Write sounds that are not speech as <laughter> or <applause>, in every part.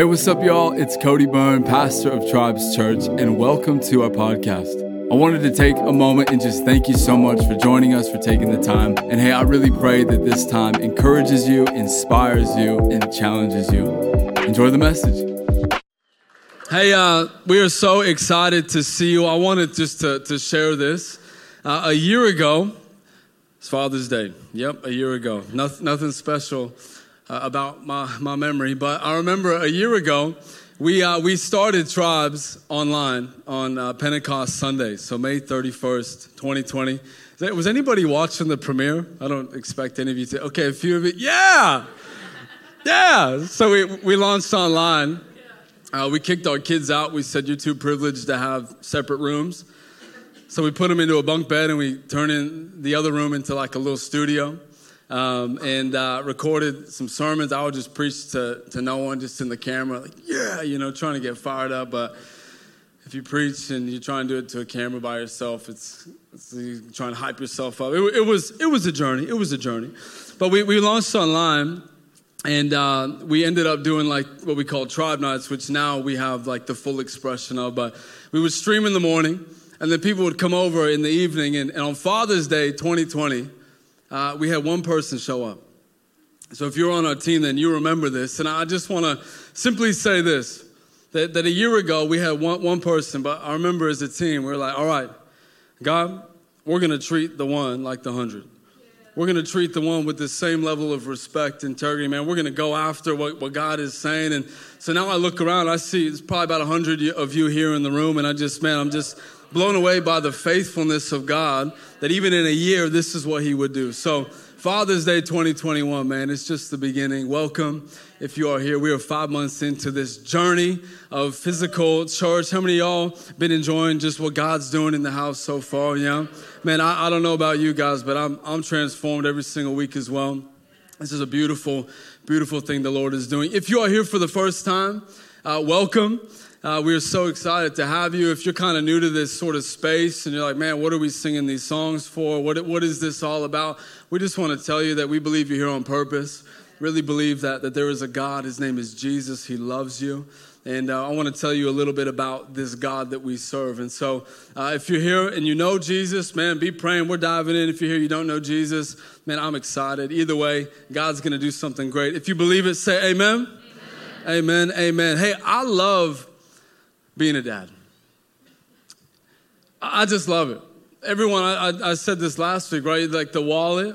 Hey, what's up, y'all? It's Cody Byrne, pastor of Tribes Church, and welcome to our podcast. I wanted to take a moment and just thank you so much for joining us, for taking the time. And hey, I really pray that this time encourages you, inspires you, and challenges you. Enjoy the message. Hey, uh, we are so excited to see you. I wanted just to, to share this. Uh, a year ago, it's Father's Day. Yep, a year ago. Nothing, nothing special uh, about my, my memory, but I remember a year ago, we, uh, we started Tribes online on uh, Pentecost Sunday, so May 31st, 2020. Was anybody watching the premiere? I don't expect any of you to. Okay, a few of you. Yeah! Yeah! So we, we launched online. Uh, we kicked our kids out. We said, You're too privileged to have separate rooms. So we put them into a bunk bed and we turned in the other room into like a little studio um, and uh, recorded some sermons. I would just preach to, to no one, just in the camera, like, yeah, you know, trying to get fired up. But if you preach and you try and do it to a camera by yourself, it's, it's you trying to hype yourself up. It, it, was, it was a journey. It was a journey. But we, we launched online. And uh, we ended up doing like what we call tribe nights, which now we have like the full expression of. But we would stream in the morning, and then people would come over in the evening. And, and on Father's Day 2020, uh, we had one person show up. So if you're on our team, then you remember this. And I just want to simply say this that, that a year ago we had one, one person, but I remember as a team, we are like, all right, God, we're going to treat the one like the hundred. We're going to treat the one with the same level of respect, integrity, man. We're going to go after what, what God is saying. And so now I look around, I see it's probably about 100 of you here in the room, and I just, man, I'm just blown away by the faithfulness of God that even in a year, this is what He would do. So, Father's Day 2021, man, it's just the beginning. Welcome if you are here. We are five months into this journey of physical church. How many y'all been enjoying just what God's doing in the house so far? Yeah, man, I, I don't know about you guys, but I'm, I'm transformed every single week as well. This is a beautiful, beautiful thing the Lord is doing. If you are here for the first time, uh, welcome. Uh, we are so excited to have you. If you're kind of new to this sort of space and you're like, man, what are we singing these songs for? What, what is this all about? We just want to tell you that we believe you're here on purpose. Really believe that, that there is a God. His name is Jesus. He loves you. And uh, I want to tell you a little bit about this God that we serve. And so, uh, if you're here and you know Jesus, man, be praying. We're diving in. If you're here, you don't know Jesus, man, I'm excited. Either way, God's going to do something great. If you believe it, say amen. Amen. Amen. amen. Hey, I love being a dad. I just love it. Everyone, I, I said this last week, right? Like the wallet.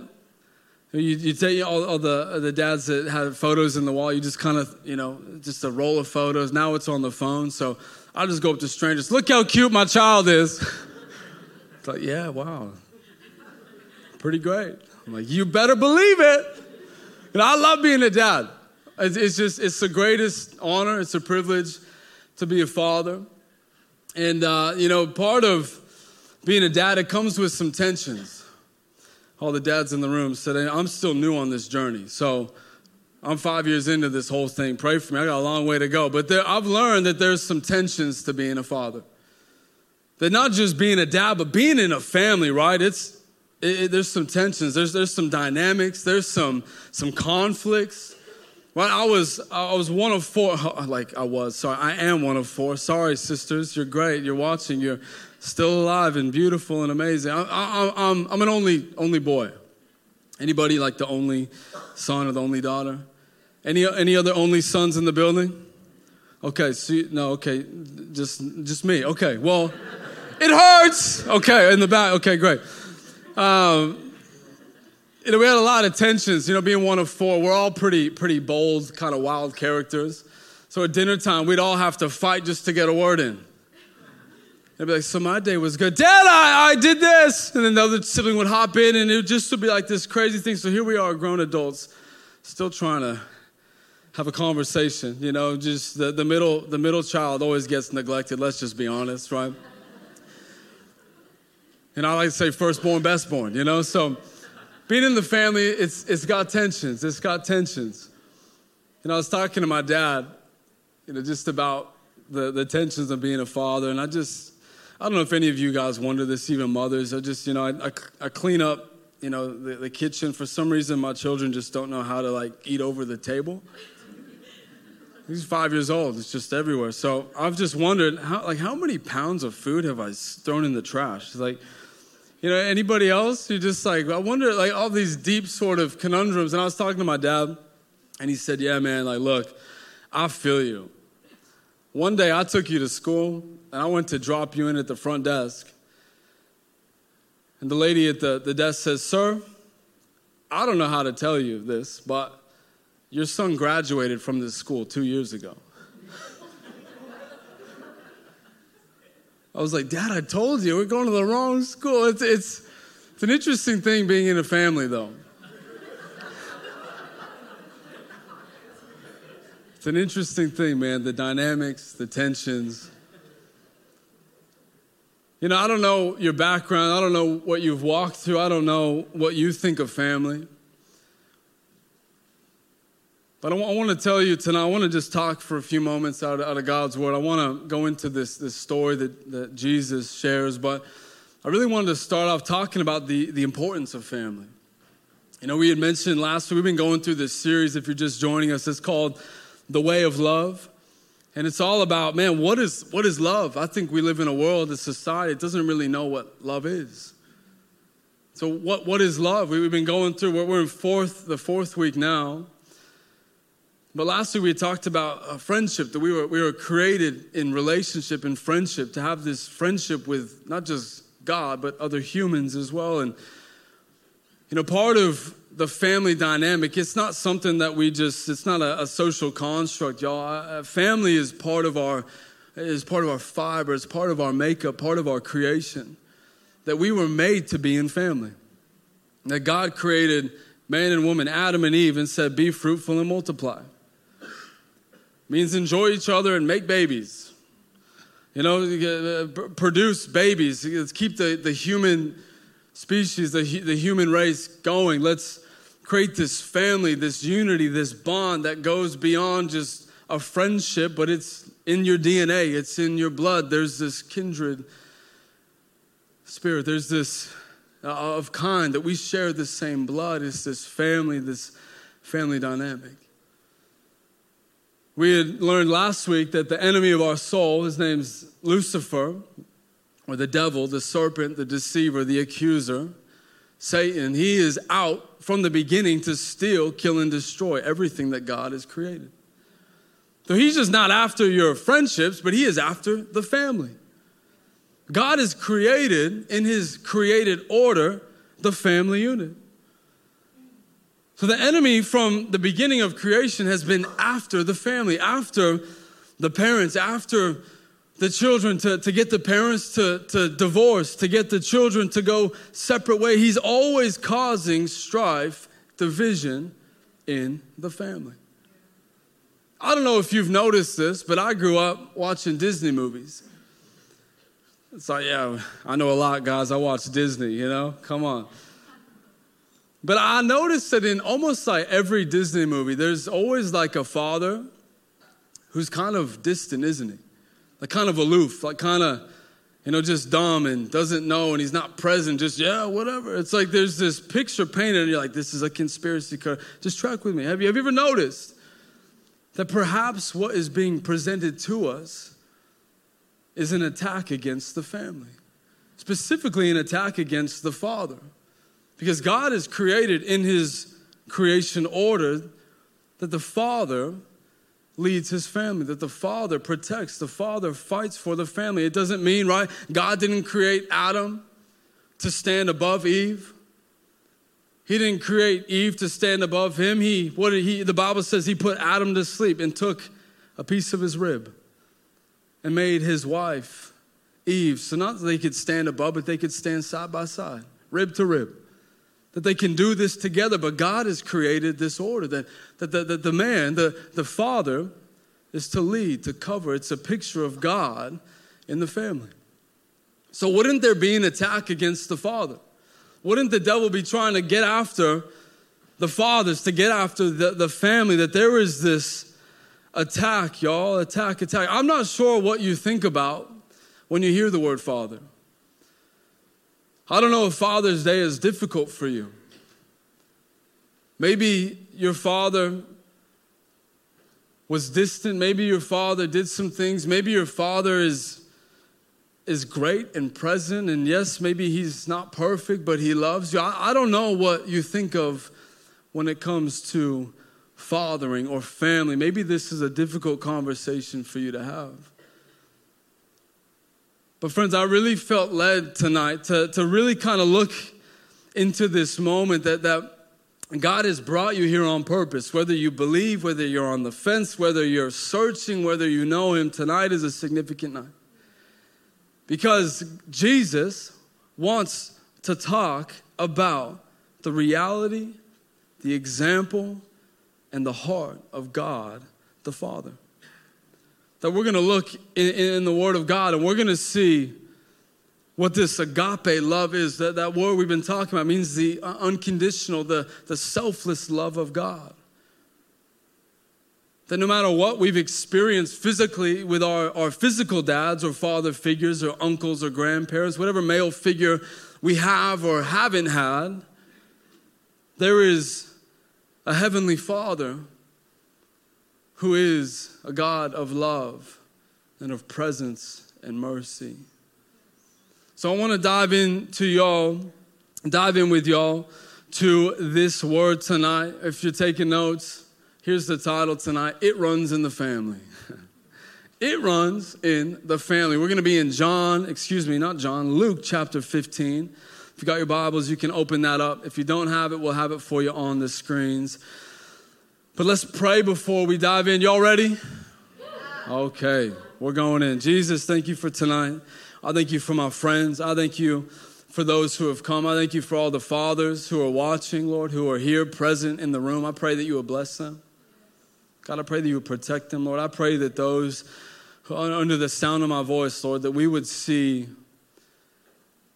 You, you take all, all the, the dads that have photos in the wall, you just kind of, you know, just a roll of photos. Now it's on the phone. So I just go up to strangers, look how cute my child is. <laughs> it's like, yeah, wow. Pretty great. I'm like, you better believe it. And I love being a dad. It's, it's just, it's the greatest honor, it's a privilege to be a father. And, uh, you know, part of being a dad, it comes with some tensions. All the dads in the room said, I'm still new on this journey. So I'm five years into this whole thing. Pray for me. I got a long way to go. But there, I've learned that there's some tensions to being a father. That not just being a dad, but being in a family, right? It's, it, it, there's some tensions. There's, there's some dynamics. There's some, some conflicts. Well, I was I was one of four. <laughs> Like I was. Sorry, I am one of four. Sorry, sisters. You're great. You're watching. You're still alive and beautiful and amazing. I, I, I'm I'm an only only boy. Anybody like the only son or the only daughter? Any any other only sons in the building? Okay. No. Okay. Just just me. Okay. Well, it hurts. Okay. In the back. Okay. Great. Um, you know, we had a lot of tensions, you know, being one of four. We're all pretty, pretty bold, kind of wild characters. So at dinner time, we'd all have to fight just to get a word in. They'd be like, so my day was good. Dad, I, I did this. And then the other sibling would hop in and it would just be like this crazy thing. So here we are, grown adults, still trying to have a conversation. You know, just the, the middle, the middle child always gets neglected. Let's just be honest, right? And I like to say firstborn, bestborn, you know? So being in the family, it's, it's got tensions. It's got tensions. And I was talking to my dad, you know, just about the, the tensions of being a father. And I just, I don't know if any of you guys wonder this, even mothers. I just, you know, I, I, I clean up, you know, the, the kitchen. For some reason, my children just don't know how to, like, eat over the table. He's five years old. It's just everywhere. So I've just wondered, how, like, how many pounds of food have I thrown in the trash? Like, you know, anybody else who just like, I wonder, like, all these deep sort of conundrums. And I was talking to my dad, and he said, Yeah, man, like, look, I feel you. One day I took you to school, and I went to drop you in at the front desk. And the lady at the, the desk says, Sir, I don't know how to tell you this, but your son graduated from this school two years ago. I was like, Dad, I told you, we're going to the wrong school. It's, it's, it's an interesting thing being in a family, though. it's an interesting thing, man. The dynamics, the tensions. You know, I don't know your background. I don't know what you've walked through. I don't know what you think of family. But I want to tell you tonight, I want to just talk for a few moments out of, out of God's word. I want to go into this, this story that, that Jesus shares, but I really wanted to start off talking about the, the importance of family. You know, we had mentioned last week, we've been going through this series, if you're just joining us, it's called The Way of Love. And it's all about, man, what is, what is love? I think we live in a world, a society, that doesn't really know what love is. So, what, what is love? We've been going through, we're in fourth, the fourth week now. But last week we talked about a friendship that we were, we were created in relationship and friendship to have this friendship with not just God, but other humans as well. And, you know, part of the family dynamic, it's not something that we just, it's not a, a social construct, y'all. family is part of our, is part of our fiber, it's part of our makeup, part of our creation. That we were made to be in family. That God created man and woman, Adam and Eve, and said, Be fruitful and multiply means enjoy each other and make babies. You know, uh, produce babies. Let's keep the, the human species, the, the human race going. Let's create this family, this unity, this bond that goes beyond just a friendship, but it's in your DNA, it's in your blood. There's this kindred spirit. There's this uh, of kind that we share the same blood. It's this family, this family dynamic. We had learned last week that the enemy of our soul, his name's Lucifer, or the devil, the serpent, the deceiver, the accuser, Satan, he is out from the beginning to steal, kill, and destroy everything that God has created. So he's just not after your friendships, but he is after the family. God has created, in his created order, the family unit. So the enemy from the beginning of creation has been after the family, after the parents, after the children to, to get the parents to, to divorce, to get the children to go separate way. He's always causing strife, division in the family. I don't know if you've noticed this, but I grew up watching Disney movies. It's like, yeah, I know a lot, guys. I watch Disney, you know? Come on. But I noticed that in almost like every Disney movie, there's always like a father who's kind of distant, isn't he? Like kind of aloof, like kind of, you know, just dumb and doesn't know and he's not present, just, yeah, whatever. It's like there's this picture painted and you're like, this is a conspiracy card. Just track with me. Have you, have you ever noticed that perhaps what is being presented to us is an attack against the family? Specifically, an attack against the father. Because God has created in his creation order that the Father leads his family, that the Father protects, the Father fights for the family. It doesn't mean, right? God didn't create Adam to stand above Eve. He didn't create Eve to stand above him. He, what did he, the Bible says he put Adam to sleep and took a piece of his rib and made his wife Eve. So not that they could stand above, but they could stand side by side, rib to rib that they can do this together. But God has created this order that, that the, the, the man, the, the father, is to lead, to cover. It's a picture of God in the family. So, wouldn't there be an attack against the father? Wouldn't the devil be trying to get after the fathers, to get after the, the family? That there is this attack, y'all, attack, attack. I'm not sure what you think about when you hear the word father. I don't know if Father's Day is difficult for you. Maybe your father was distant. Maybe your father did some things. Maybe your father is, is great and present. And yes, maybe he's not perfect, but he loves you. I, I don't know what you think of when it comes to fathering or family. Maybe this is a difficult conversation for you to have. But, friends, I really felt led tonight to, to really kind of look into this moment that, that God has brought you here on purpose. Whether you believe, whether you're on the fence, whether you're searching, whether you know Him, tonight is a significant night. Because Jesus wants to talk about the reality, the example, and the heart of God the Father. That we're going to look in, in, the Word of God and we're going to see what this agape love is, that, that word we've been talking about means the uh, unconditional, the, the selfless love of God. That no matter what we've experienced physically with our, our physical dads or father figures or uncles or grandparents, whatever male figure we have or haven't had, there is a heavenly Father who is a God of love and of presence and mercy. So I want to dive into y'all, dive in with y'all to this word tonight. If you're taking notes, here's the title tonight It Runs in the Family. <laughs> it runs in the family. We're going to be in John, excuse me, not John, Luke chapter 15. If you got your Bibles, you can open that up. If you don't have it, we'll have it for you on the screens. But let's pray before we dive in. Y'all ready? Okay, we're going in. Jesus, thank you for tonight. I thank you for my friends. I thank you for those who have come. I thank you for all the fathers who are watching, Lord, who are here present in the room. I pray that you will bless them. God, I pray that you would protect them, Lord. I pray that those under the sound of my voice, Lord, that we would see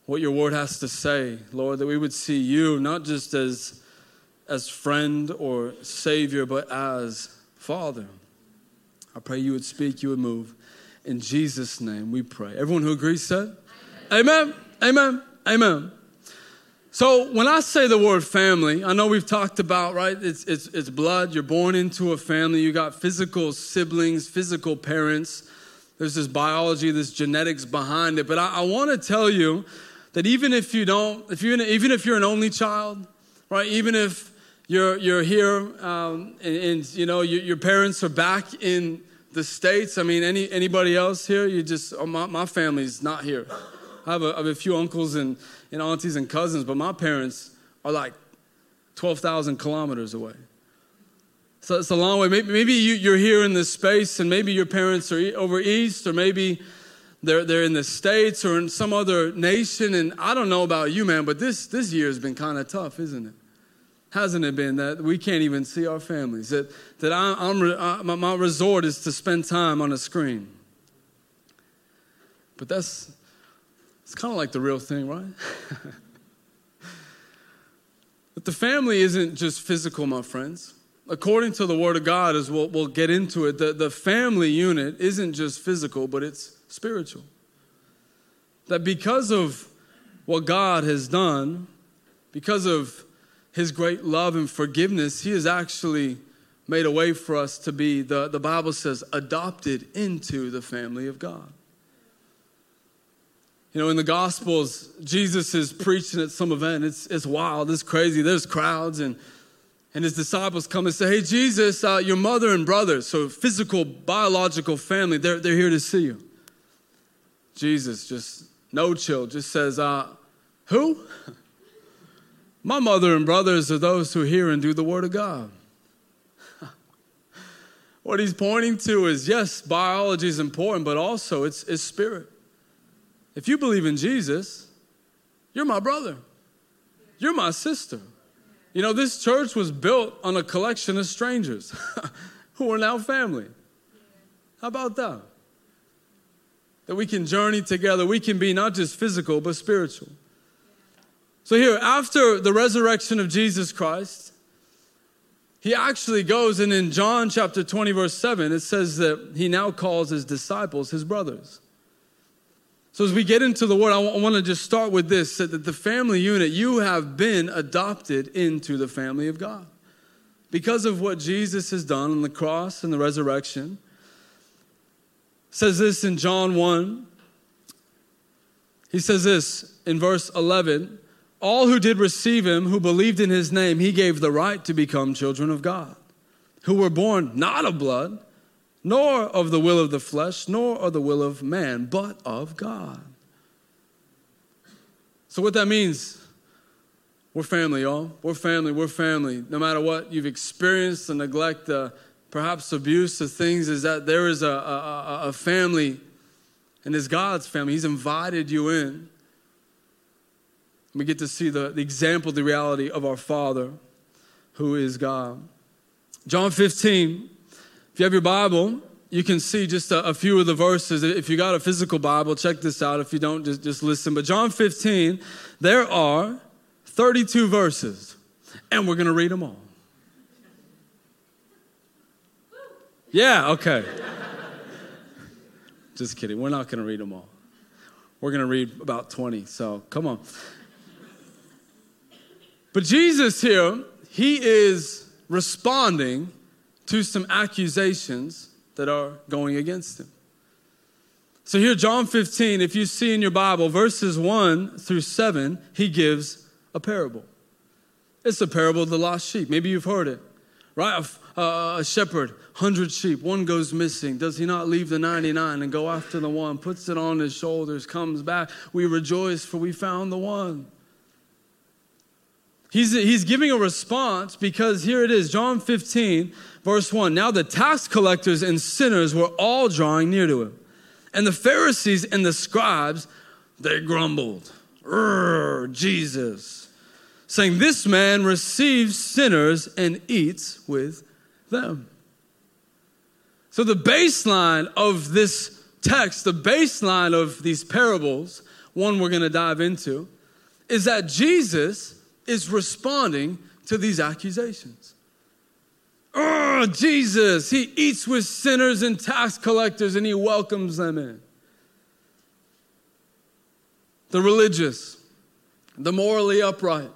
what your word has to say, Lord, that we would see you not just as, as friend or savior, but as father. I pray you would speak, you would move. In Jesus' name we pray. Everyone who agrees said, Amen. Amen. Amen. So when I say the word family, I know we've talked about, right? It's, it's, it's blood. You're born into a family. You got physical siblings, physical parents. There's this biology, this genetics behind it. But I, I want to tell you that even if you don't, if you're, even if you're an only child, right? Even if you're, you're here um, and, and, you know, you, your parents are back in the States, I mean, any, anybody else here? You just, oh, my, my family's not here. I have, a, I have a few uncles and, and aunties and cousins, but my parents are like 12,000 kilometers away. So it's a long way. Maybe, maybe you, are here in this space, and maybe your parents are over east, or maybe they're, they're in the States or in some other nation. And I don't know about you, man, but this, this year has been kind of tough, isn't it? Hasn't it been that we can't even see our families? That, that I, am my, my resort is to spend time on a screen. But that's it's kind of like the real thing, right? <laughs> but the family isn't just physical, my friends. According to the Word of God, as we'll, we'll get into it, the, the family unit isn't just physical, but it's spiritual. That because of what God has done, because of his great love and forgiveness, he has actually made a way for us to be, the, the Bible says, adopted into the family of God. You know, in the Gospels, Jesus is preaching at some event. It's, it's wild, it's crazy. There's crowds, and, and his disciples come and say, Hey, Jesus, uh, your mother and brothers, so physical, biological family, they're, they're here to see you. Jesus just, no chill, just says, uh, Who? <laughs> My mother and brothers are those who hear and do the word of God. <laughs> what he's pointing to is yes, biology is important, but also it's, it's spirit. If you believe in Jesus, you're my brother, you're my sister. You know, this church was built on a collection of strangers <laughs> who are now family. How about that? That we can journey together. We can be not just physical, but spiritual. So, here, after the resurrection of Jesus Christ, he actually goes, and in John chapter 20, verse 7, it says that he now calls his disciples his brothers. So, as we get into the word, I want to just start with this that the family unit, you have been adopted into the family of God. because of what Jesus has done on the cross and the resurrection. says this in John 1. He says this in verse 11 All who did receive him, who believed in his name, he gave the right to become children of God, who were born not of blood, nor of the will of the flesh, nor of the will of man, but of God. So, what that means, we're family, y'all. We're family. We're family. No matter what you've experienced, the neglect, the perhaps abuse, the things, is that there is a, a, a family, and it's God's family. He's invited you in. We get to see the, the example, the reality of our Father, who is God. John 15, if you have your Bible, you can see just a, a, few of the verses. If you got a physical Bible, check this out. If you don't, just, just listen. But John 15, there are 32 verses, and we're going to read them all. Yeah, okay. Just kidding. We're not going to read them all. We're going to read about 20, so come on. But Jesus here, he is responding to some accusations that are going against him. So here, John 15, if you see in your Bible, verses 1 through 7, he gives a parable. It's the parable of the lost sheep. Maybe you've heard it, right? A, a, uh, a shepherd, 100 sheep, one goes missing. Does he not leave the 99 and go after the one, puts it on his shoulders, comes back? We rejoice for we found the one. He's, he's giving a response because here it is, John 15, verse 1. Now the tax collectors and sinners were all drawing near to him. And the Pharisees and the scribes, they grumbled, Jesus, saying, This man receives sinners and eats with them. So, the baseline of this text, the baseline of these parables, one we're going to dive into, is that Jesus is responding to these accusations. Oh, Jesus, he eats with sinners and tax collectors and he welcomes them in. The religious, the morally upright,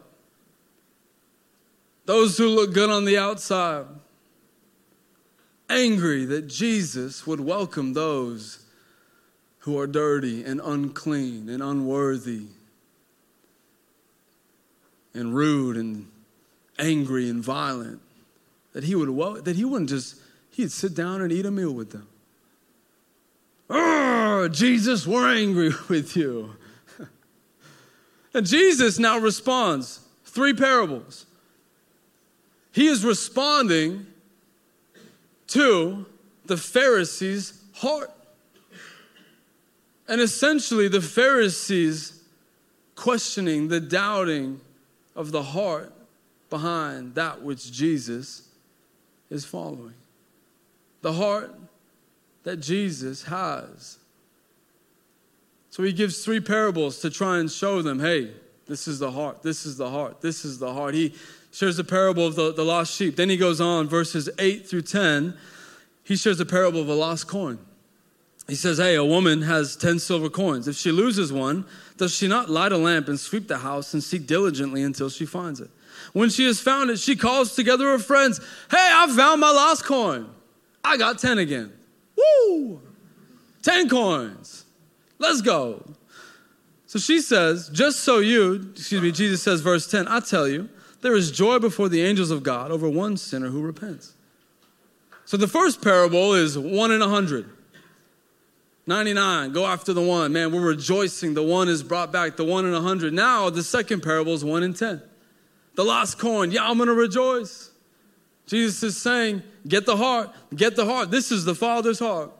those who look good on the outside, angry that Jesus would welcome those who are dirty and unclean and unworthy and rude and angry and violent that he would that he wouldn't just he'd sit down and eat a meal with them. Oh, Jesus, we're angry <laughs> with you. and Jesus now responds three parables. He is responding to the Pharisees' heart. And essentially, the Pharisees questioning the doubting of the heart behind that which Jesus is following. The heart that Jesus has. So he gives three parables to try and show them hey, this is the heart, this is the heart, this is the heart. He shares the parable of the, the lost sheep. Then he goes on, verses 8 through 10, he shares the parable of a lost coin. He says, Hey, a woman has 10 silver coins. If she loses one, does she not light a lamp and sweep the house and seek diligently until she finds it? When she has found it, she calls together her friends. Hey, I found my lost coin. I got 10 again. Woo! 10 coins. Let's go. So she says, just so you, excuse me, Jesus says, verse 10, I tell you, there is joy before the angels of God over one sinner who repents. So the first parable is one in a hundred. 99, go after the one. Man, we're rejoicing. The one is brought back, the one in a hundred. Now the second parable is one in 10 the lost coin. Yeah, I'm going to rejoice. Jesus is saying, get the heart, get the heart. This is the Father's heart.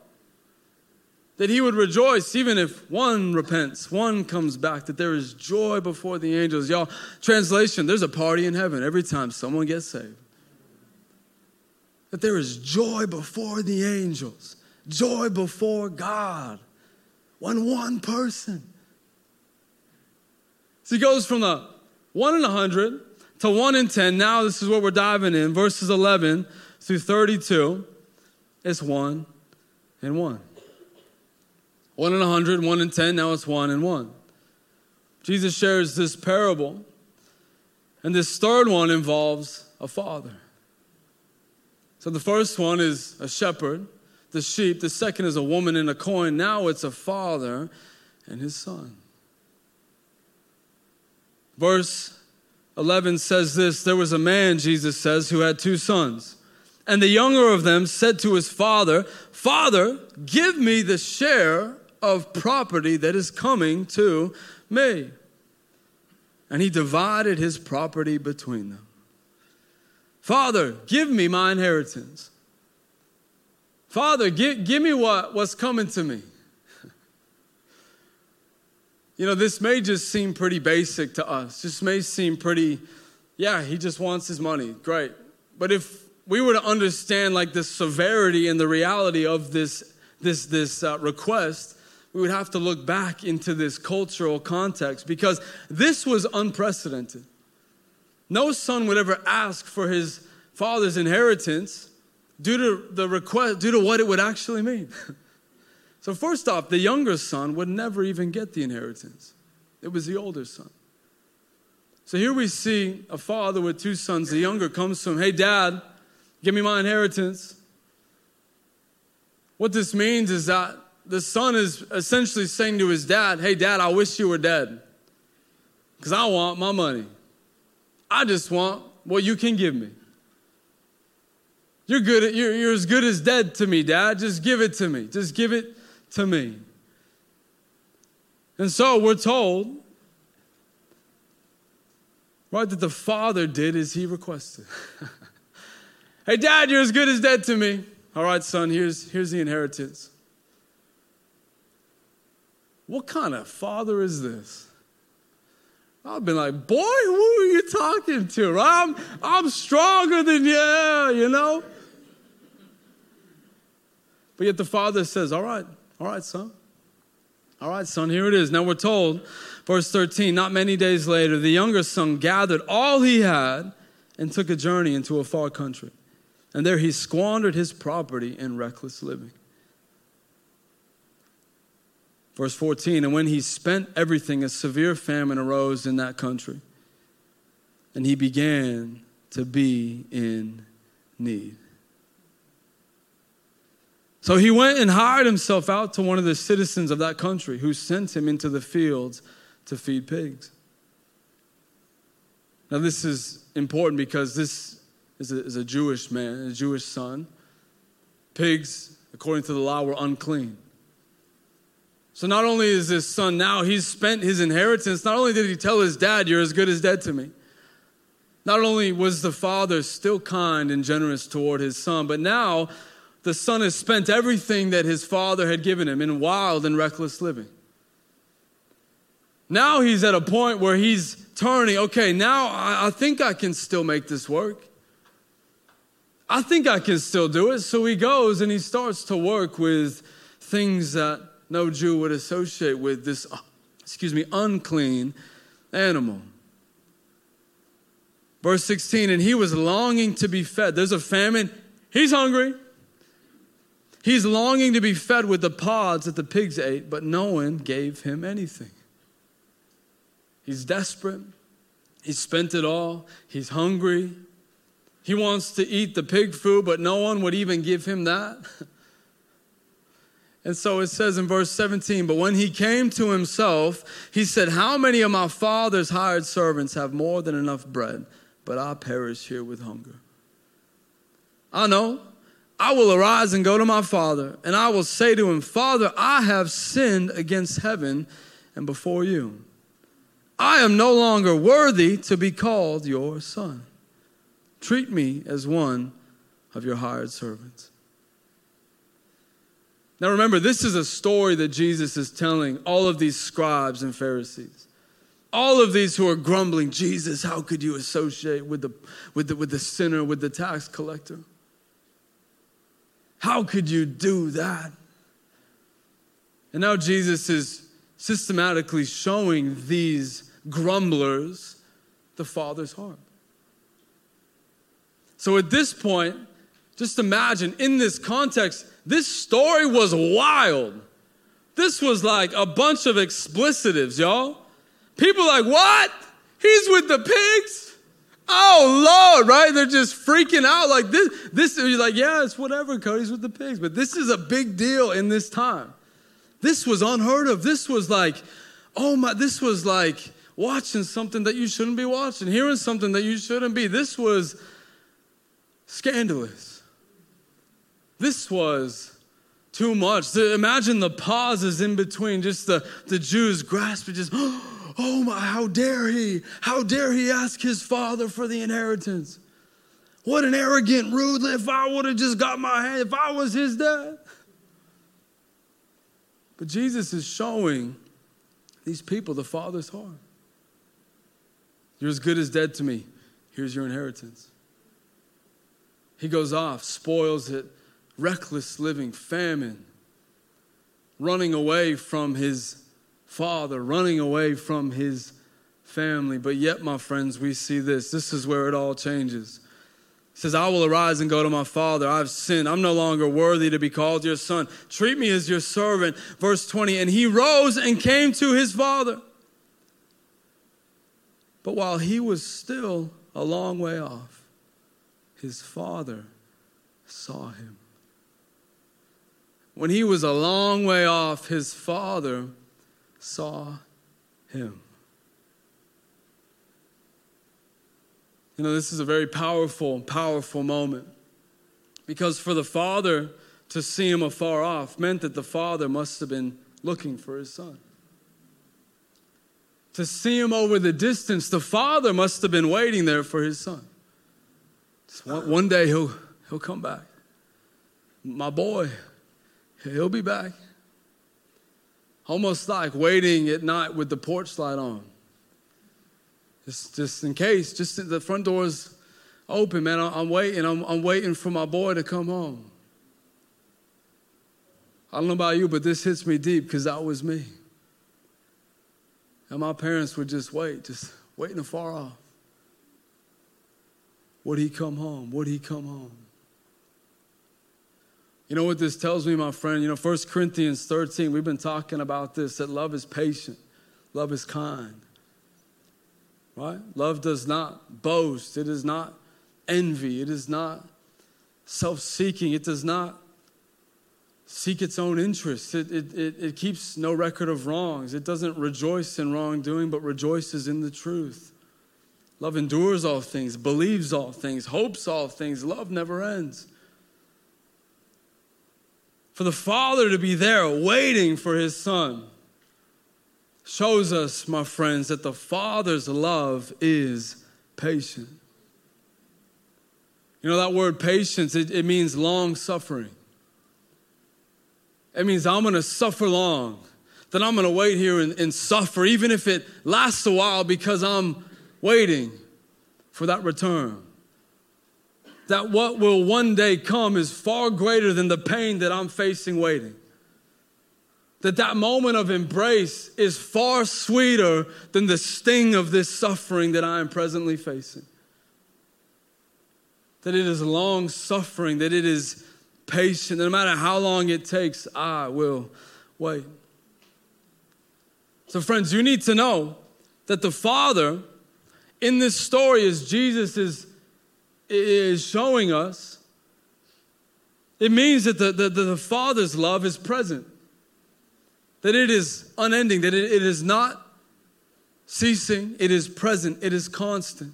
That he would rejoice even if one repents, one comes back, that there is joy before the angels. Y'all, translation, there's a party in heaven every time someone gets saved. That there is joy before the angels, joy before God. When one person. So he goes from the one in a hundred to 1 in 10. Now, this is what we're diving in. Verses 11 through 32. It's 1 and 1. 1 in a hundred, one in 10. Now it's 1 and 1. Jesus shares this parable. And this third one involves a father. So the first one is a shepherd, the sheep. The second is a woman in a coin. Now it's a father and his son. Verse 11 says this There was a man, Jesus says, who had two sons. And the younger of them said to his father, Father, give me the share of property that is coming to me. And he divided his property between them. Father, give me my inheritance. Father, give, give me what, what's coming to me. <laughs> You know, this may just seem pretty basic to us. This may seem pretty, yeah, he just wants his money. Great. But if we were to understand like the severity and the reality of this, this, this uh, request, we would have to look back into this cultural context because this was unprecedented. No son would ever ask for his father's inheritance due to the request, due to what it would actually mean. <laughs> so, first off, the younger son would never even get the inheritance, it was the older son. So, here we see a father with two sons. The younger comes to him, Hey, dad, give me my inheritance. What this means is that the son is essentially saying to his dad, Hey, dad, I wish you were dead because I want my money. I just want what you can give me. You're good at, you're, you're as good as dead to me, Dad. Just give it to me. Just give it to me. And so we're told, right, that the father did as he requested. <laughs> hey, Dad, you're as good as dead to me. All right, son, here's, here's the inheritance. What kind of father is this? I've been like, boy, who are you talking to? I'm, I'm stronger than you, you know? But yet the father says, All right, all right, son. All right, son, here it is. Now we're told, verse 13, not many days later, the younger son gathered all he had and took a journey into a far country. And there he squandered his property in reckless living. Verse 14, and when he spent everything, a severe famine arose in that country, and he began to be in need. So he went and hired himself out to one of the citizens of that country who sent him into the fields to feed pigs. Now, this is important because this is a, is a Jewish man, a Jewish son. Pigs, according to the law, were unclean. So not only is this son now, he's spent his inheritance, not only did he tell his dad, You're as good as dead to me. Not only was the father still kind and generous toward his son, but now the son has spent everything that his father had given him in wild and reckless living. Now he's at a point where he's turning, okay, now I, I think I can still make this work. I think I can still do it. So he goes and he starts to work with things that no Jew would associate with this, excuse me, unclean animal. Verse 16, and he was longing to be fed. There's a famine. He's hungry. He's longing to be fed with the pods that the pigs ate, but no one gave him anything. He's desperate. He's spent it all. He's hungry. He wants to eat the pig food, but no one would even give him that. <laughs> And so it says in verse 17, but when he came to himself, he said, How many of my father's hired servants have more than enough bread, but I perish here with hunger? I know. I will arise and go to my father, and I will say to him, Father, I have sinned against heaven and before you. I am no longer worthy to be called your son. Treat me as one of your hired servants. Now remember, this is a story that Jesus is telling all of these scribes and Pharisees. All of these who are grumbling, Jesus, how could you associate with the, with the, with the sinner, with the tax collector? How could you do that? And now Jesus is systematically showing these grumblers the Father's heart. So at this point, just imagine in this context, this story was wild. This was like a bunch of explicitives, y'all. People like, what? He's with the pigs? Oh Lord, right? They're just freaking out like this. This you're like, yeah, it's whatever. Cody's with the pigs, but this is a big deal in this time. This was unheard of. This was like, oh my, this was like watching something that you shouldn't be watching, hearing something that you shouldn't be. This was scandalous. This was too much. Imagine the pauses in between, just the, the Jews grasping, just, <gasps> oh my, how dare he? How dare he ask his father for the inheritance? What an arrogant, rude, if I would have just got my hand, if I was his dad. But Jesus is showing these people the Father's heart. You're as good as dead to me. Here's your inheritance. He goes off, spoils it, reckless living, famine, running away from his father, running away from his family. But yet, my friends, we see this. This is where it all changes. He says, I will arise and go to my father. I've sinned. I'm no longer worthy to be called your son. Treat me as your servant. Verse 20. And he rose and came to his father. But while he was still a long way off, his father saw him. When he was a long way off, his father saw him. You know, this is a very powerful, powerful moment. Because for the father to see him afar off meant that the father must have been looking for his son. To see him over the distance, the father must have been waiting there for his son. One, one day he'll, he'll come back. My boy, he'll be back. Almost like waiting at night with the porch light on. Just, just in case, just the front door's open, man. I'm, waiting. I'm, I'm waiting for my boy to come home. I don't know about you, but this hits me deep because that was me. And my parents would just wait, just waiting afar off. Would he come home? Would he come home? You know what this tells me, my friend? You know, 1 Corinthians 13, we've been talking about this that love is patient, love is kind. Right? Love does not boast, it is not envy, it is not self seeking, it does not seek its own interests. It, it, it, it, keeps no record of wrongs. It doesn't rejoice in wrongdoing, but rejoices in the truth. Love endures all things, believes all things, hopes all things. Love never ends. For the Father to be there waiting for His Son shows us, my friends, that the Father's love is patient. You know, that word patience, it, it means long suffering. It means I'm going to suffer long, that I'm going to wait here and, and suffer, even if it lasts a while, because I'm waiting for that return. That what will one day come is far greater than the pain that I'm facing waiting that that moment of embrace is far sweeter than the sting of this suffering that I am presently facing. That it is long suffering, that it is patient, that no matter how long it takes, I will wait. So, friends, you need to know that the Father in this story, as Jesus is, showing us, it means that the, the, the Father's love is present that it is unending, that it, it is not ceasing, it is present, it is constant.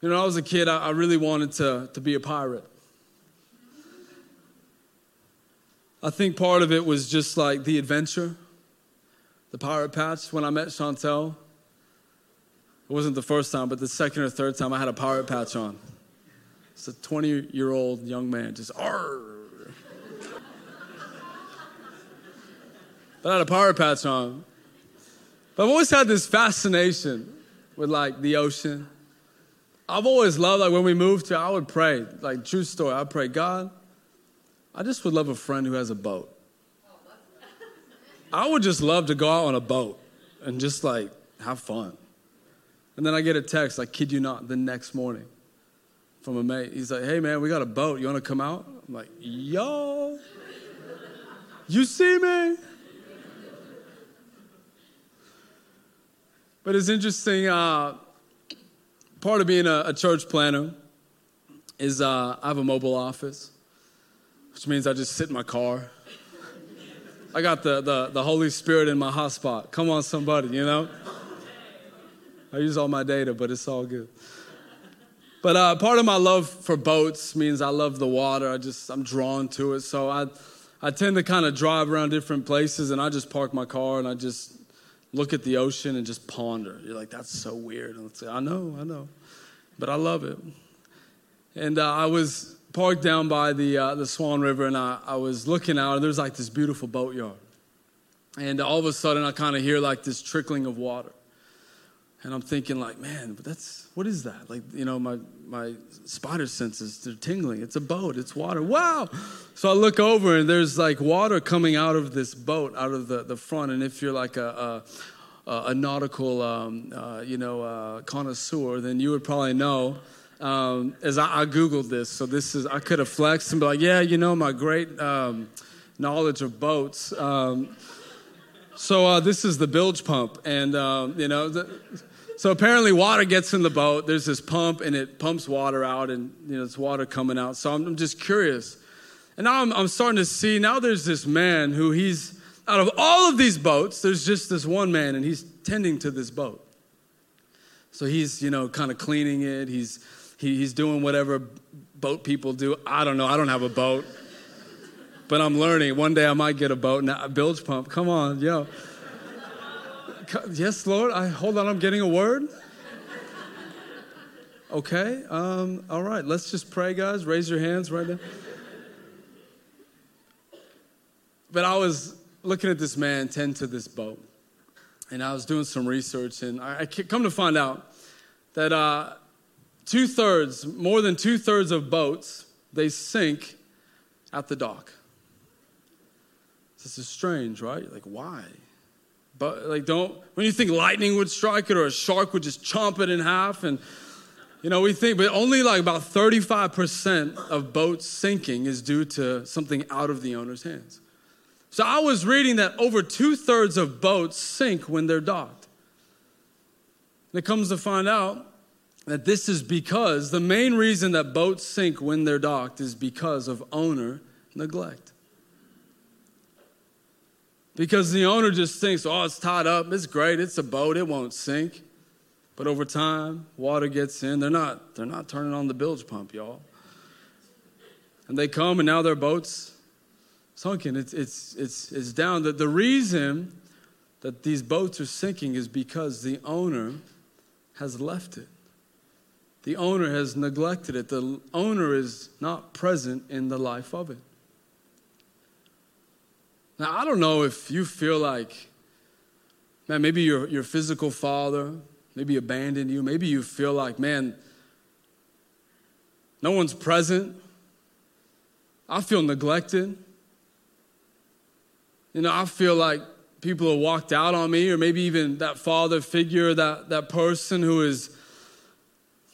You know, when I was a kid, I, I really wanted to, to be a pirate. I think part of it was just like the adventure, the pirate patch. When I met Chantel, it wasn't the first time, but the second or third time I had a pirate patch on. It's a 20 year old young man, just arr. but I had a power patch on. But I've always had this fascination with like the ocean. I've always loved like when we moved here, I would pray, like true story, I'd pray, God, I just would love a friend who has a boat. I would just love to go out on a boat and just like have fun. And then I get a text, like, kid you not, the next morning from a mate. He's like, hey, man, we got a boat. You want to come out? I'm like, yo, you see me? But it's interesting. Uh, part of being a, a church planner is uh, I have a mobile office, which means I just sit in my car. I got the, the, the Holy Spirit in my hotspot. Come on, somebody, you know? I use all my data, but it's all good. But uh, part of my love for boats means I love the water. I just, I'm drawn to it. So I, I tend to kind of drive around different places and I just park my car and I just look at the ocean and just ponder. You're like, that's so weird. And say, I know, I know. But I love it. And uh, I was parked down by the, uh, the Swan River and I, I was looking out and there's like this beautiful boatyard. And all of a sudden I kind of hear like this trickling of water. And I'm thinking like, man, that's, what is that? Like, you know, my, my spider senses, they're tingling. It's a boat, it's water. Wow. So I look over and there's like water coming out of this boat, out of the, the front. And if you're like a, a, a nautical, um, uh, you know, uh, connoisseur, then you would probably know um, as I, I, Googled this, so this is, I could have flexed and be like, yeah, you know, my great um, knowledge of boats. Um, so uh, this is the bilge pump. And, um, you know, so apparently water gets in the boat. There's this pump and it pumps water out and, you know, it's water coming out. So I'm, I'm just curious. And now I'm, I'm starting to see, now there's this man who he's, out of all of these boats, there's just this one man and he's tending to this boat. So he's, you know, kind of cleaning it. He's, he, he's doing whatever boat people do. I don't know. I don't have a boat. But I'm learning. One day I might get a boat. Now, a bilge pump. Come on, yo. Yes, Lord. I hold on. I'm getting a word. Okay. Um, all right. Let's just pray, guys. Raise your hands right now. But I was looking at this man tend to this boat, and I was doing some research, and I, I come to find out that uh, two thirds, more than two thirds of boats, they sink at the dock. This is strange, right? Like, why? But like, don't when you think lightning would strike it or a shark would just chomp it in half, and you know, we think, but only like about 35% of boats sinking is due to something out of the owner's hands. So I was reading that over two thirds of boats sink when they're docked. And it comes to find out that this is because the main reason that boats sink when they're docked is because of owner neglect. Because the owner just thinks, oh, it's tied up, it's great, it's a boat, it won't sink. But over time, water gets in. They're not, they're not turning on the bilge pump, y'all. And they come and now their boat's sunken. It's, it's, it's, it's down. The, the reason that these boats are sinking is because the owner has left it. The owner has neglected it. The owner is not present in the life of it. Now, I don't know if you feel like, man, maybe your, your physical father maybe abandoned you. Maybe you feel like, man, no one's present. I feel neglected. You know, I feel like people have walked out on me, or maybe even that father figure, that, that person who has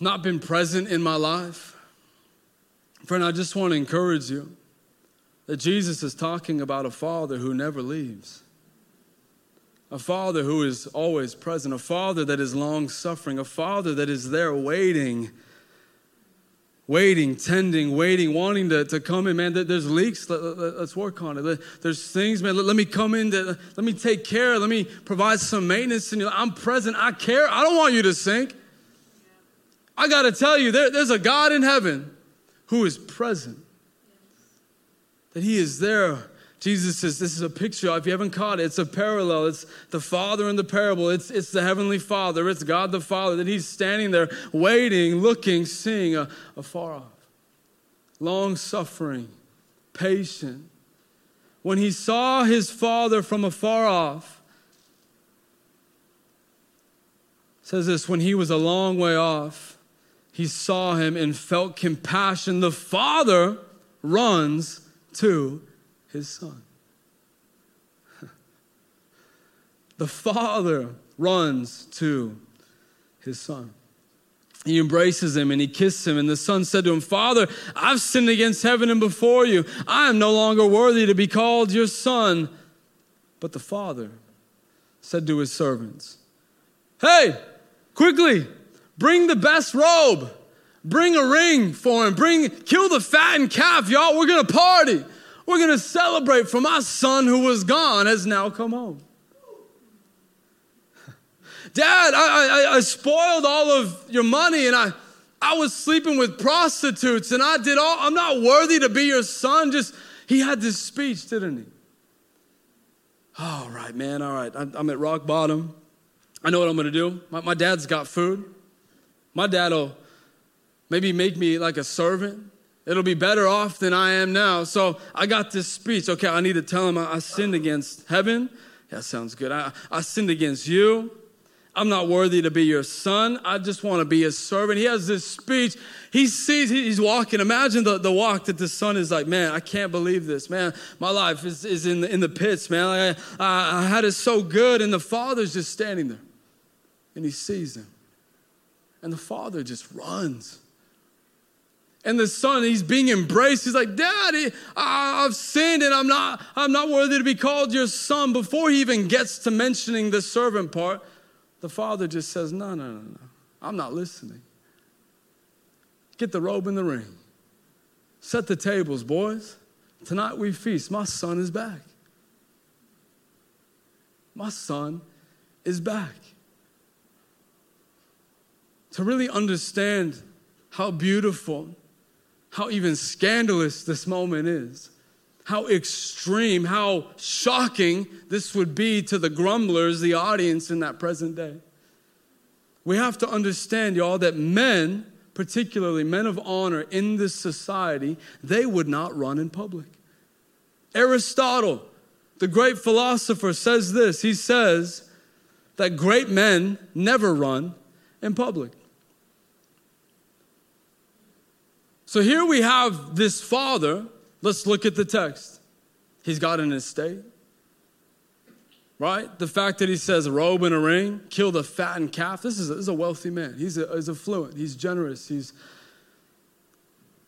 not been present in my life. Friend, I just want to encourage you that Jesus is talking about a father who never leaves, a father who is always present, a father that is long suffering, a father that is there waiting. Waiting, tending, waiting, wanting to, to come in, man. There's leaks. Let, us work on it. There's things, man. Let, let me come in. To, let me take care. Let me provide some maintenance. And I'm present. I care. I don't want you to sink. I got to tell you, there, there's a God in heaven who is present, that He is there. Jesus says this is a picture. If you haven't caught it, it's a parallel. It's the Father in the parable. It's, it's the Heavenly Father. It's God the Father. That He's standing there, waiting, looking, seeing afar off. Long suffering, patient. When He saw His Father from afar off, says this when He was a long way off, he saw him and felt compassion. The father runs to his son. <laughs> the father runs to his son. He embraces him and he kisses him. And the son said to him, Father, I've sinned against heaven and before you. I am no longer worthy to be called your son. But the father said to his servants, Hey, quickly, bring the best robe. Bring a ring for him. Bring, kill the fattened calf, y'all. We're gonna party. We're gonna celebrate for my son who was gone has now come home. <laughs> Dad, I, I, I spoiled all of your money and I, I was sleeping with prostitutes and I did all, I'm not worthy to be your son. Just, he had this speech, didn't he? All right, man, all right. I'm at rock bottom. I know what I'm gonna do. My, my dad's got food. My dad'll maybe make me like a servant. It'll be better off than I am now. So I got this speech. Okay, I need to tell him I, I sinned against heaven. Yeah, sounds good. I, I sinned against you. I'm not worthy to be your son. I just want to be a servant. He has this speech. He sees, he's walking. Imagine the, the walk that the son is like, man, I can't believe this. Man, my life is, is in, the, in the pits, man. Like I, I had it so good. And the father's just standing there. And he sees him. And the father just runs. And the son, he's being embraced. He's like, Daddy, I've sinned and I'm not, I'm not worthy to be called your son. Before he even gets to mentioning the servant part, the father just says, No, no, no, no. I'm not listening. Get the robe and the ring. Set the tables, boys. Tonight we feast. My son is back. My son is back. To really understand how beautiful, how even scandalous this moment is how extreme, how shocking this would be to the grumblers, the audience in that present day. We have to understand, y'all, that men, particularly men of honor in this society, they would not run in public. Aristotle, the great philosopher, says this. He says that great men never run in public. So here we have this father Let's look at the text. He's got an estate. Right? The fact that he says a robe and a ring, kill the fattened calf. This is a, this is a wealthy man. He's, a, he's affluent. He's generous. He's,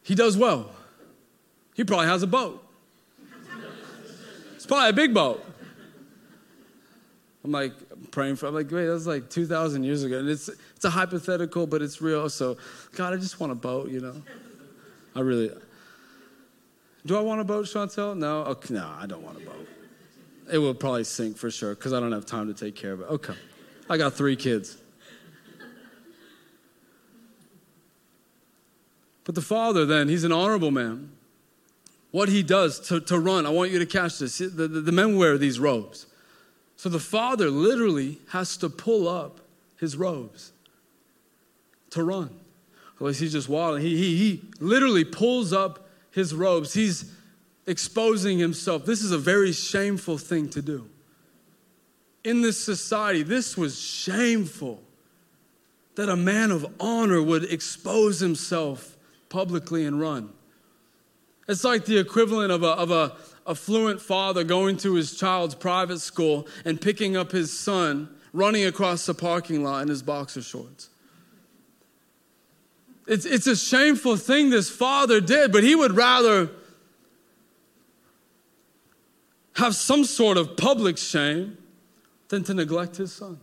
he does well. He probably has a boat. It's probably a big boat. I'm like praying for. I'm like, wait, that was like 2,000 years ago, and it's it's a hypothetical, but it's real. So, God, I just want a boat, you know. I really. Do I want a boat, Chantel? No? Okay, no, I don't want a boat. It will probably sink for sure because I don't have time to take care of it. Okay. I got three kids. But the father, then, he's an honorable man. What he does to, to run, I want you to catch this. The, the, the men wear these robes. So the father literally has to pull up his robes to run. Otherwise, he's just walking. He, he, he literally pulls up his robes. He's exposing himself. This is a very shameful thing to do. In this society, this was shameful that a man of honor would expose himself publicly and run. It's like the equivalent of a, of a affluent father going to his child's private school and picking up his son running across the parking lot in his boxer shorts. It's, it's a shameful thing this father did, but he would rather have some sort of public shame than to neglect his son.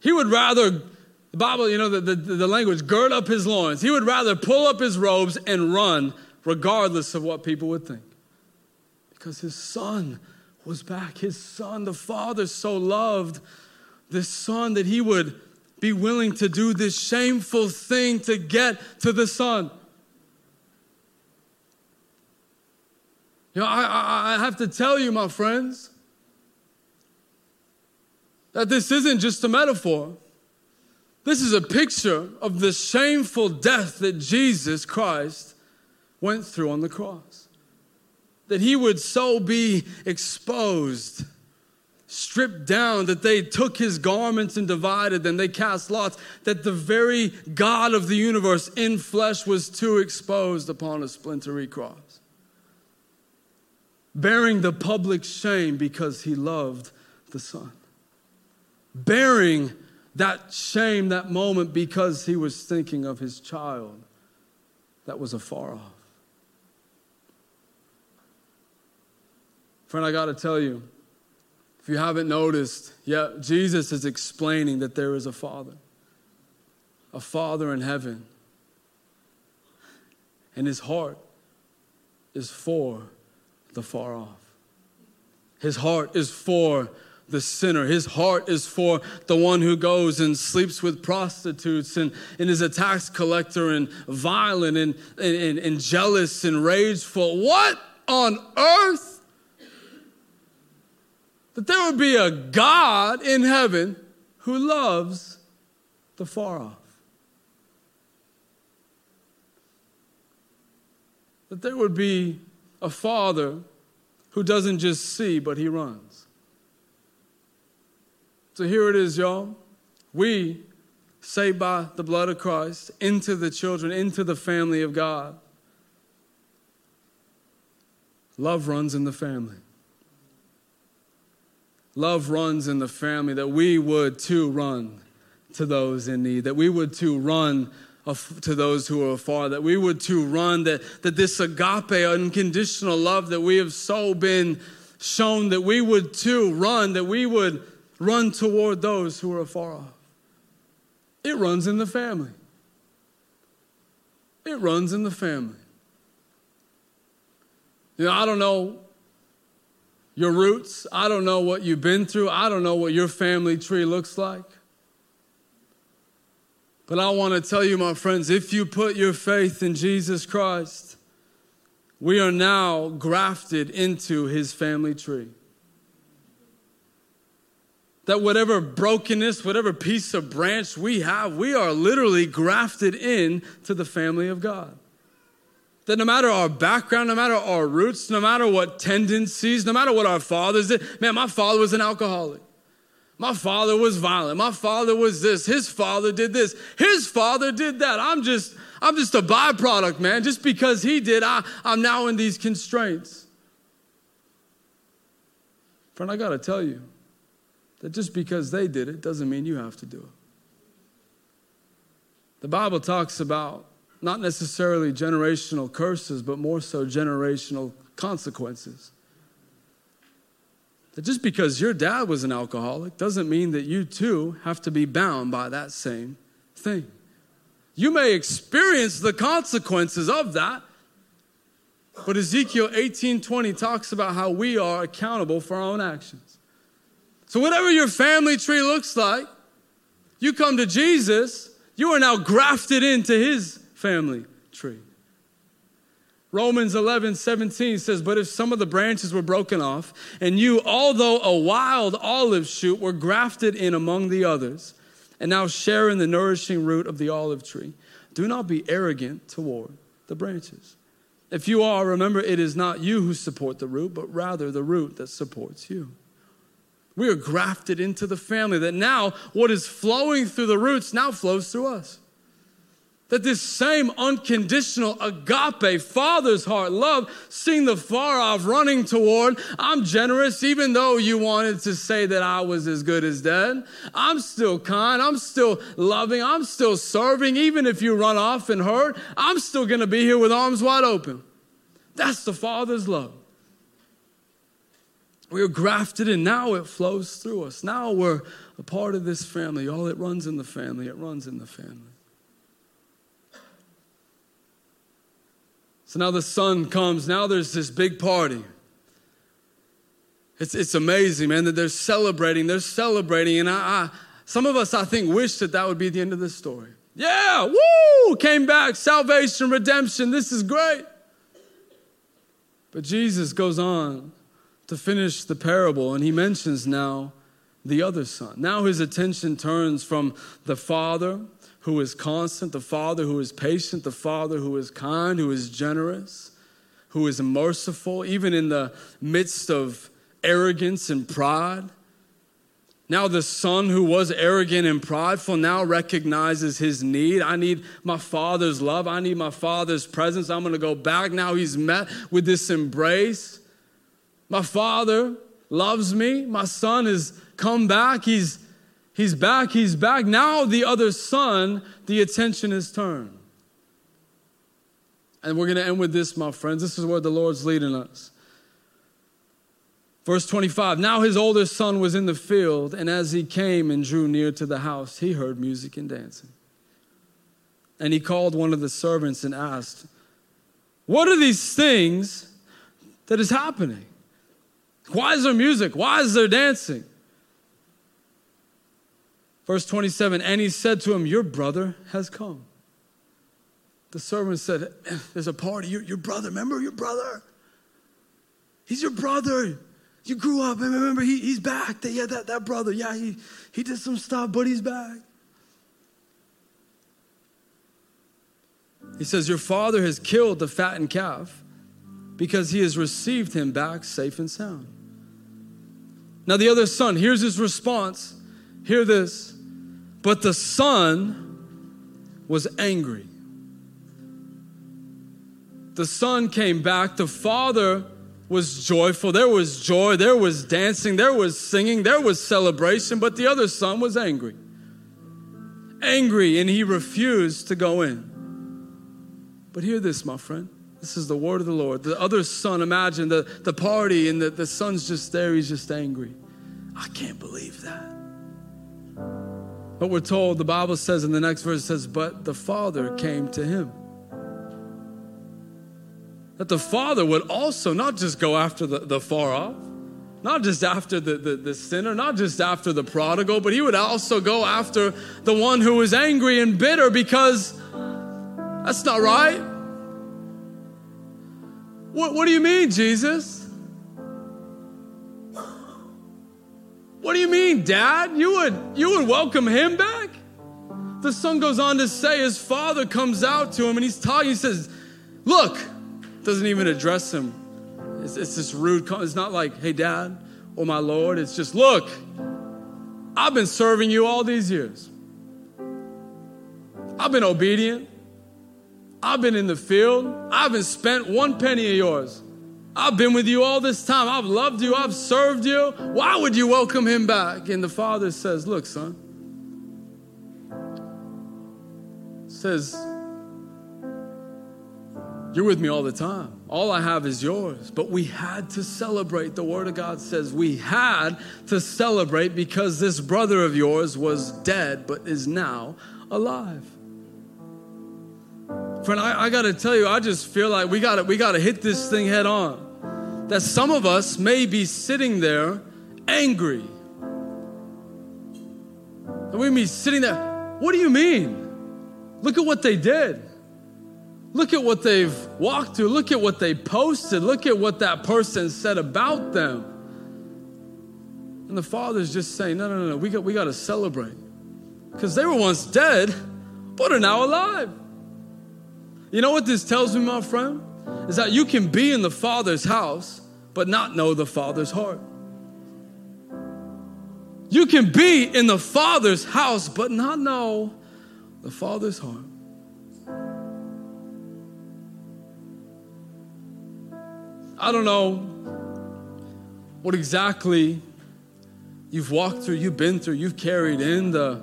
He would rather, the Bible, you know, the, the, the language, gird up his loins. He would rather pull up his robes and run regardless of what people would think. Because his son was back. His son, the father so loved this son that he would be willing to do this shameful thing to get to the Son. You know, I, I, I have to tell you, my friends, that this isn't just a metaphor. This is a picture of the shameful death that Jesus Christ went through on the cross. That he would so be exposed stripped down, that they took his garments and divided them, they cast lots, that the very God of the universe in flesh was too exposed upon a splintery cross, bearing the public shame because he loved the Son, bearing that shame, that moment, because he was thinking of his child that was afar off. Friend, I got to tell you, If you haven't noticed, yeah, Jesus is explaining that there is a Father, a Father in heaven. And his heart is for the far off. His heart is for the sinner. His heart is for the one who goes and sleeps with prostitutes and, and is a tax collector and violent and, and, and jealous and rageful. What on earth? That there would be a God in heaven who loves the far off. That there would be a father who doesn't just see, but he runs. So here it is, y'all. We, saved by the blood of Christ, into the children, into the family of God. Love runs in the family love runs in the family, that we would too run to those in need, that we would too run to those who are afar, that we would too run, that, that this agape, unconditional love that we have so been shown, that we would too run, that we would run toward those who are afar off. It runs in the family. It runs in the family. You know, I don't know your roots. I don't know what you've been through. I don't know what your family tree looks like. But I want to tell you, my friends, if you put your faith in Jesus Christ, we are now grafted into his family tree. That whatever brokenness, whatever piece of branch we have, we are literally grafted in to the family of God that no matter our background, no matter our roots, no matter what tendencies, no matter what our fathers did, man, my father was an alcoholic. My father was violent. My father was this. His father did this. His father did that. I'm just, I'm just a byproduct, man. Just because he did, I, I'm now in these constraints. Friend, I got to tell you that just because they did it doesn't mean you have to do it. The Bible talks about not necessarily generational curses, but more so generational consequences. That just because your dad was an alcoholic doesn't mean that you too have to be bound by that same thing. You may experience the consequences of that, but Ezekiel 18:20 talks about how we are accountable for our own actions. So whatever your family tree looks like, you come to Jesus, you are now grafted into his family tree. Romans 11, 17 says, But if some of the branches were broken off, and you, although a wild olive shoot, were grafted in among the others, and now share in the nourishing root of the olive tree, do not be arrogant toward the branches. If you are, remember it is not you who support the root, but rather the root that supports you. We are grafted into the family, that now what is flowing through the roots now flows through us. That this same unconditional agape, father's heart love, seeing the far off running toward, I'm generous, even though you wanted to say that I was as good as dead. I'm still kind, I'm still loving, I'm still serving, even if you run off and hurt, I'm still gonna be here with arms wide open. That's the father's love. We are grafted in. Now it flows through us. Now we're a part of this family. All it runs in the family, it runs in the family. So now the son comes. Now there's this big party. It's, it's amazing, man, that they're celebrating. They're celebrating. And I, I, some of us, I think, wish that that would be the end of the story. Yeah, woo, came back, salvation, redemption. This is great. But Jesus goes on to finish the parable, and he mentions now the other son. Now his attention turns from the father who is constant, the Father who is patient, the Father who is kind, who is generous, who is merciful, even in the midst of arrogance and pride. Now, the son who was arrogant and prideful now recognizes his need. I need my father's love. I need my father's presence. I'm going to go back. Now he's met with this embrace. My father loves me. My son has come back. He's He's back, he's back. Now the other son, the attention is turned. And we're going to end with this, my friends. This is where the Lord's leading us. Verse 25 Now his oldest son was in the field, and as he came and drew near to the house, he heard music and dancing. And he called one of the servants and asked, What are these things that is happening? Why is there music? Why is there dancing? Verse 27 And he said to him, Your brother has come. The servant said, There's a party. Your, your brother, remember your brother? He's your brother. You grew up, and remember, he, he's back. Yeah, that, that brother, yeah, he, he did some stuff, but he's back. He says, Your father has killed the fattened calf because he has received him back safe and sound. Now, the other son, here's his response. Hear this. But the son was angry. The son came back. The father was joyful. There was joy. There was dancing. There was singing. There was celebration. But the other son was angry. Angry, and he refused to go in. But hear this, my friend. This is the word of the Lord. The other son, imagine the, the party, and the, the son's just there. He's just angry. I can't believe that. But we're told, the Bible says in the next verse, says, But the father came to him that the father would also not just go after the, the far off, not just after the, the, the, sinner, not just after the prodigal, but he would also go after the one who was angry and bitter because that's not right. What, what do you mean, Jesus? What do you mean, Dad? You would, you would welcome him back? The son goes on to say, his father comes out to him and he's talking. He says, Look, doesn't even address him. It's, it's this rude, it's not like, hey, dad, or my Lord. It's just, look, I've been serving you all these years. I've been obedient. I've been in the field. I haven't spent one penny of yours. I've been with you all this time. I've loved you. I've served you. Why would you welcome him back? And the father says, Look, son, says, you're with me all the time. All I have is yours. But we had to celebrate. The Word of God says we had to celebrate because this brother of yours was dead but is now alive. Friend, I, I got to tell you, I just feel like we got to we got to hit this thing head on. That some of us may be sitting there angry. And we may be sitting there, what do you mean? Look at what they did. Look at what they've walked through. Look at what they posted. Look at what that person said about them. And the father's just saying, no, no, no, no. We got, we got to celebrate. Because they were once dead, but are now alive. You know what this tells me, my friend? Is that you can be in the father's house, but not know the father's heart. You can be in the father's house, but not know the father's heart. I don't know what exactly you've walked through, you've been through, you've carried in the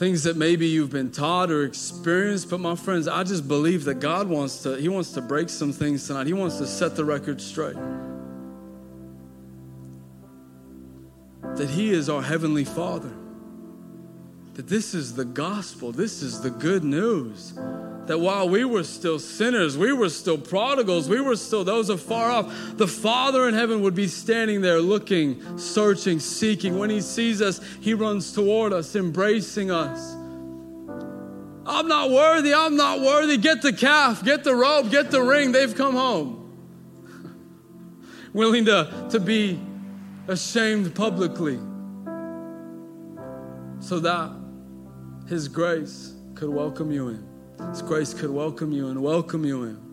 things that maybe you've been taught or experienced but my friends i just believe that god wants to he wants to break some things tonight. He wants to set the record straight. That he is our heavenly father. That this is the gospel. This is the good news that while we were still sinners, we were still prodigals, we were still those afar off, the Father in heaven would be standing there looking, searching, seeking. When He sees us, He runs toward us, embracing us. I'm not worthy, I'm not worthy. Get the calf, get the robe, get the ring. They've come home. <laughs> Willing to, to be ashamed publicly so that His grace could welcome you in. His grace could welcome you and welcome you in.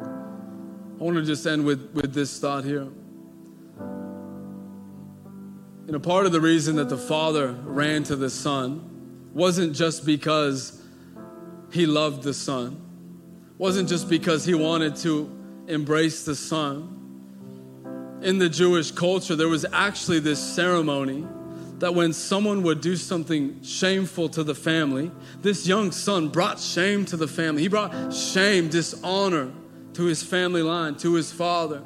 I want to just end with, with this thought here. You know, part of the reason that the father ran to the son wasn't just because he loved the son, wasn't just because he wanted to embrace the son. In the Jewish culture, there was actually this ceremony that when someone would do something shameful to the family, this young son brought shame to the family. He brought shame, dishonor to his family line, to his father.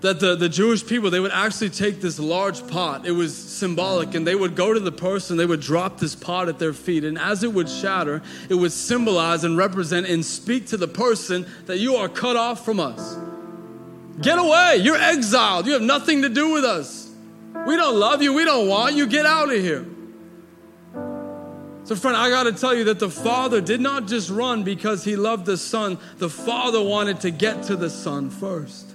that the, the Jewish people, they would actually take this large pot. It was symbolic, and they would go to the person, they would drop this pot at their feet, and as it would shatter, it would symbolize and represent and speak to the person that you are cut off from us. Get away, you're exiled, you have nothing to do with us. We don't love you, we don't want you, get out of here. So, friend, I got to tell you that the Father did not just run because he loved the Son, the Father wanted to get to the Son first.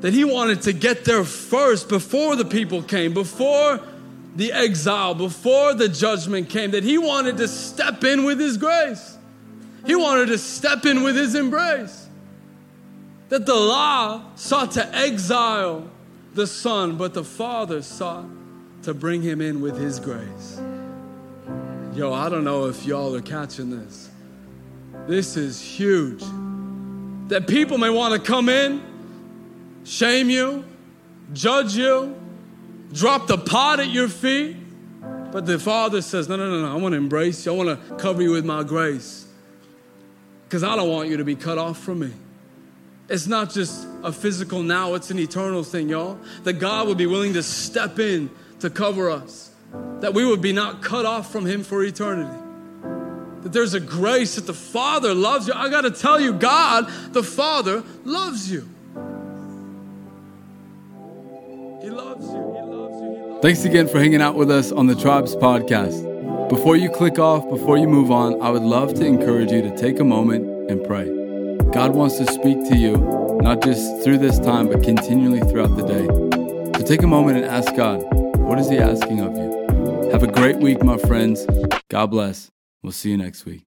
that he wanted to get there first before the people came, before the exile, before the judgment came, that he wanted to step in with his grace. He wanted to step in with his embrace. That the law sought to exile the Son, but the Father sought to bring him in with his grace. Yo, I don't know if y'all are catching this. This is huge. That people may want to come in shame you, judge you, drop the pot at your feet. But the Father says, No, no, no, no. I want to embrace you. I want to cover you with my grace. Because I don't want you to be cut off from me. It's not just a physical now, it's an eternal thing, y'all. That God would be willing to step in to cover us, that we would be not cut off from Him for eternity. That there's a grace that the Father loves you. I got to tell you, God, the Father, loves you. He loves you. He loves you. He loves Thanks again for hanging out with us on the Tribes podcast. Before you click off, before you move on, I would love to encourage you to take a moment and pray. God wants to speak to you, not just through this time, but continually throughout the day. So take a moment and ask God, what is He asking of you? Have a great week, my friends. God bless. We'll see you next week.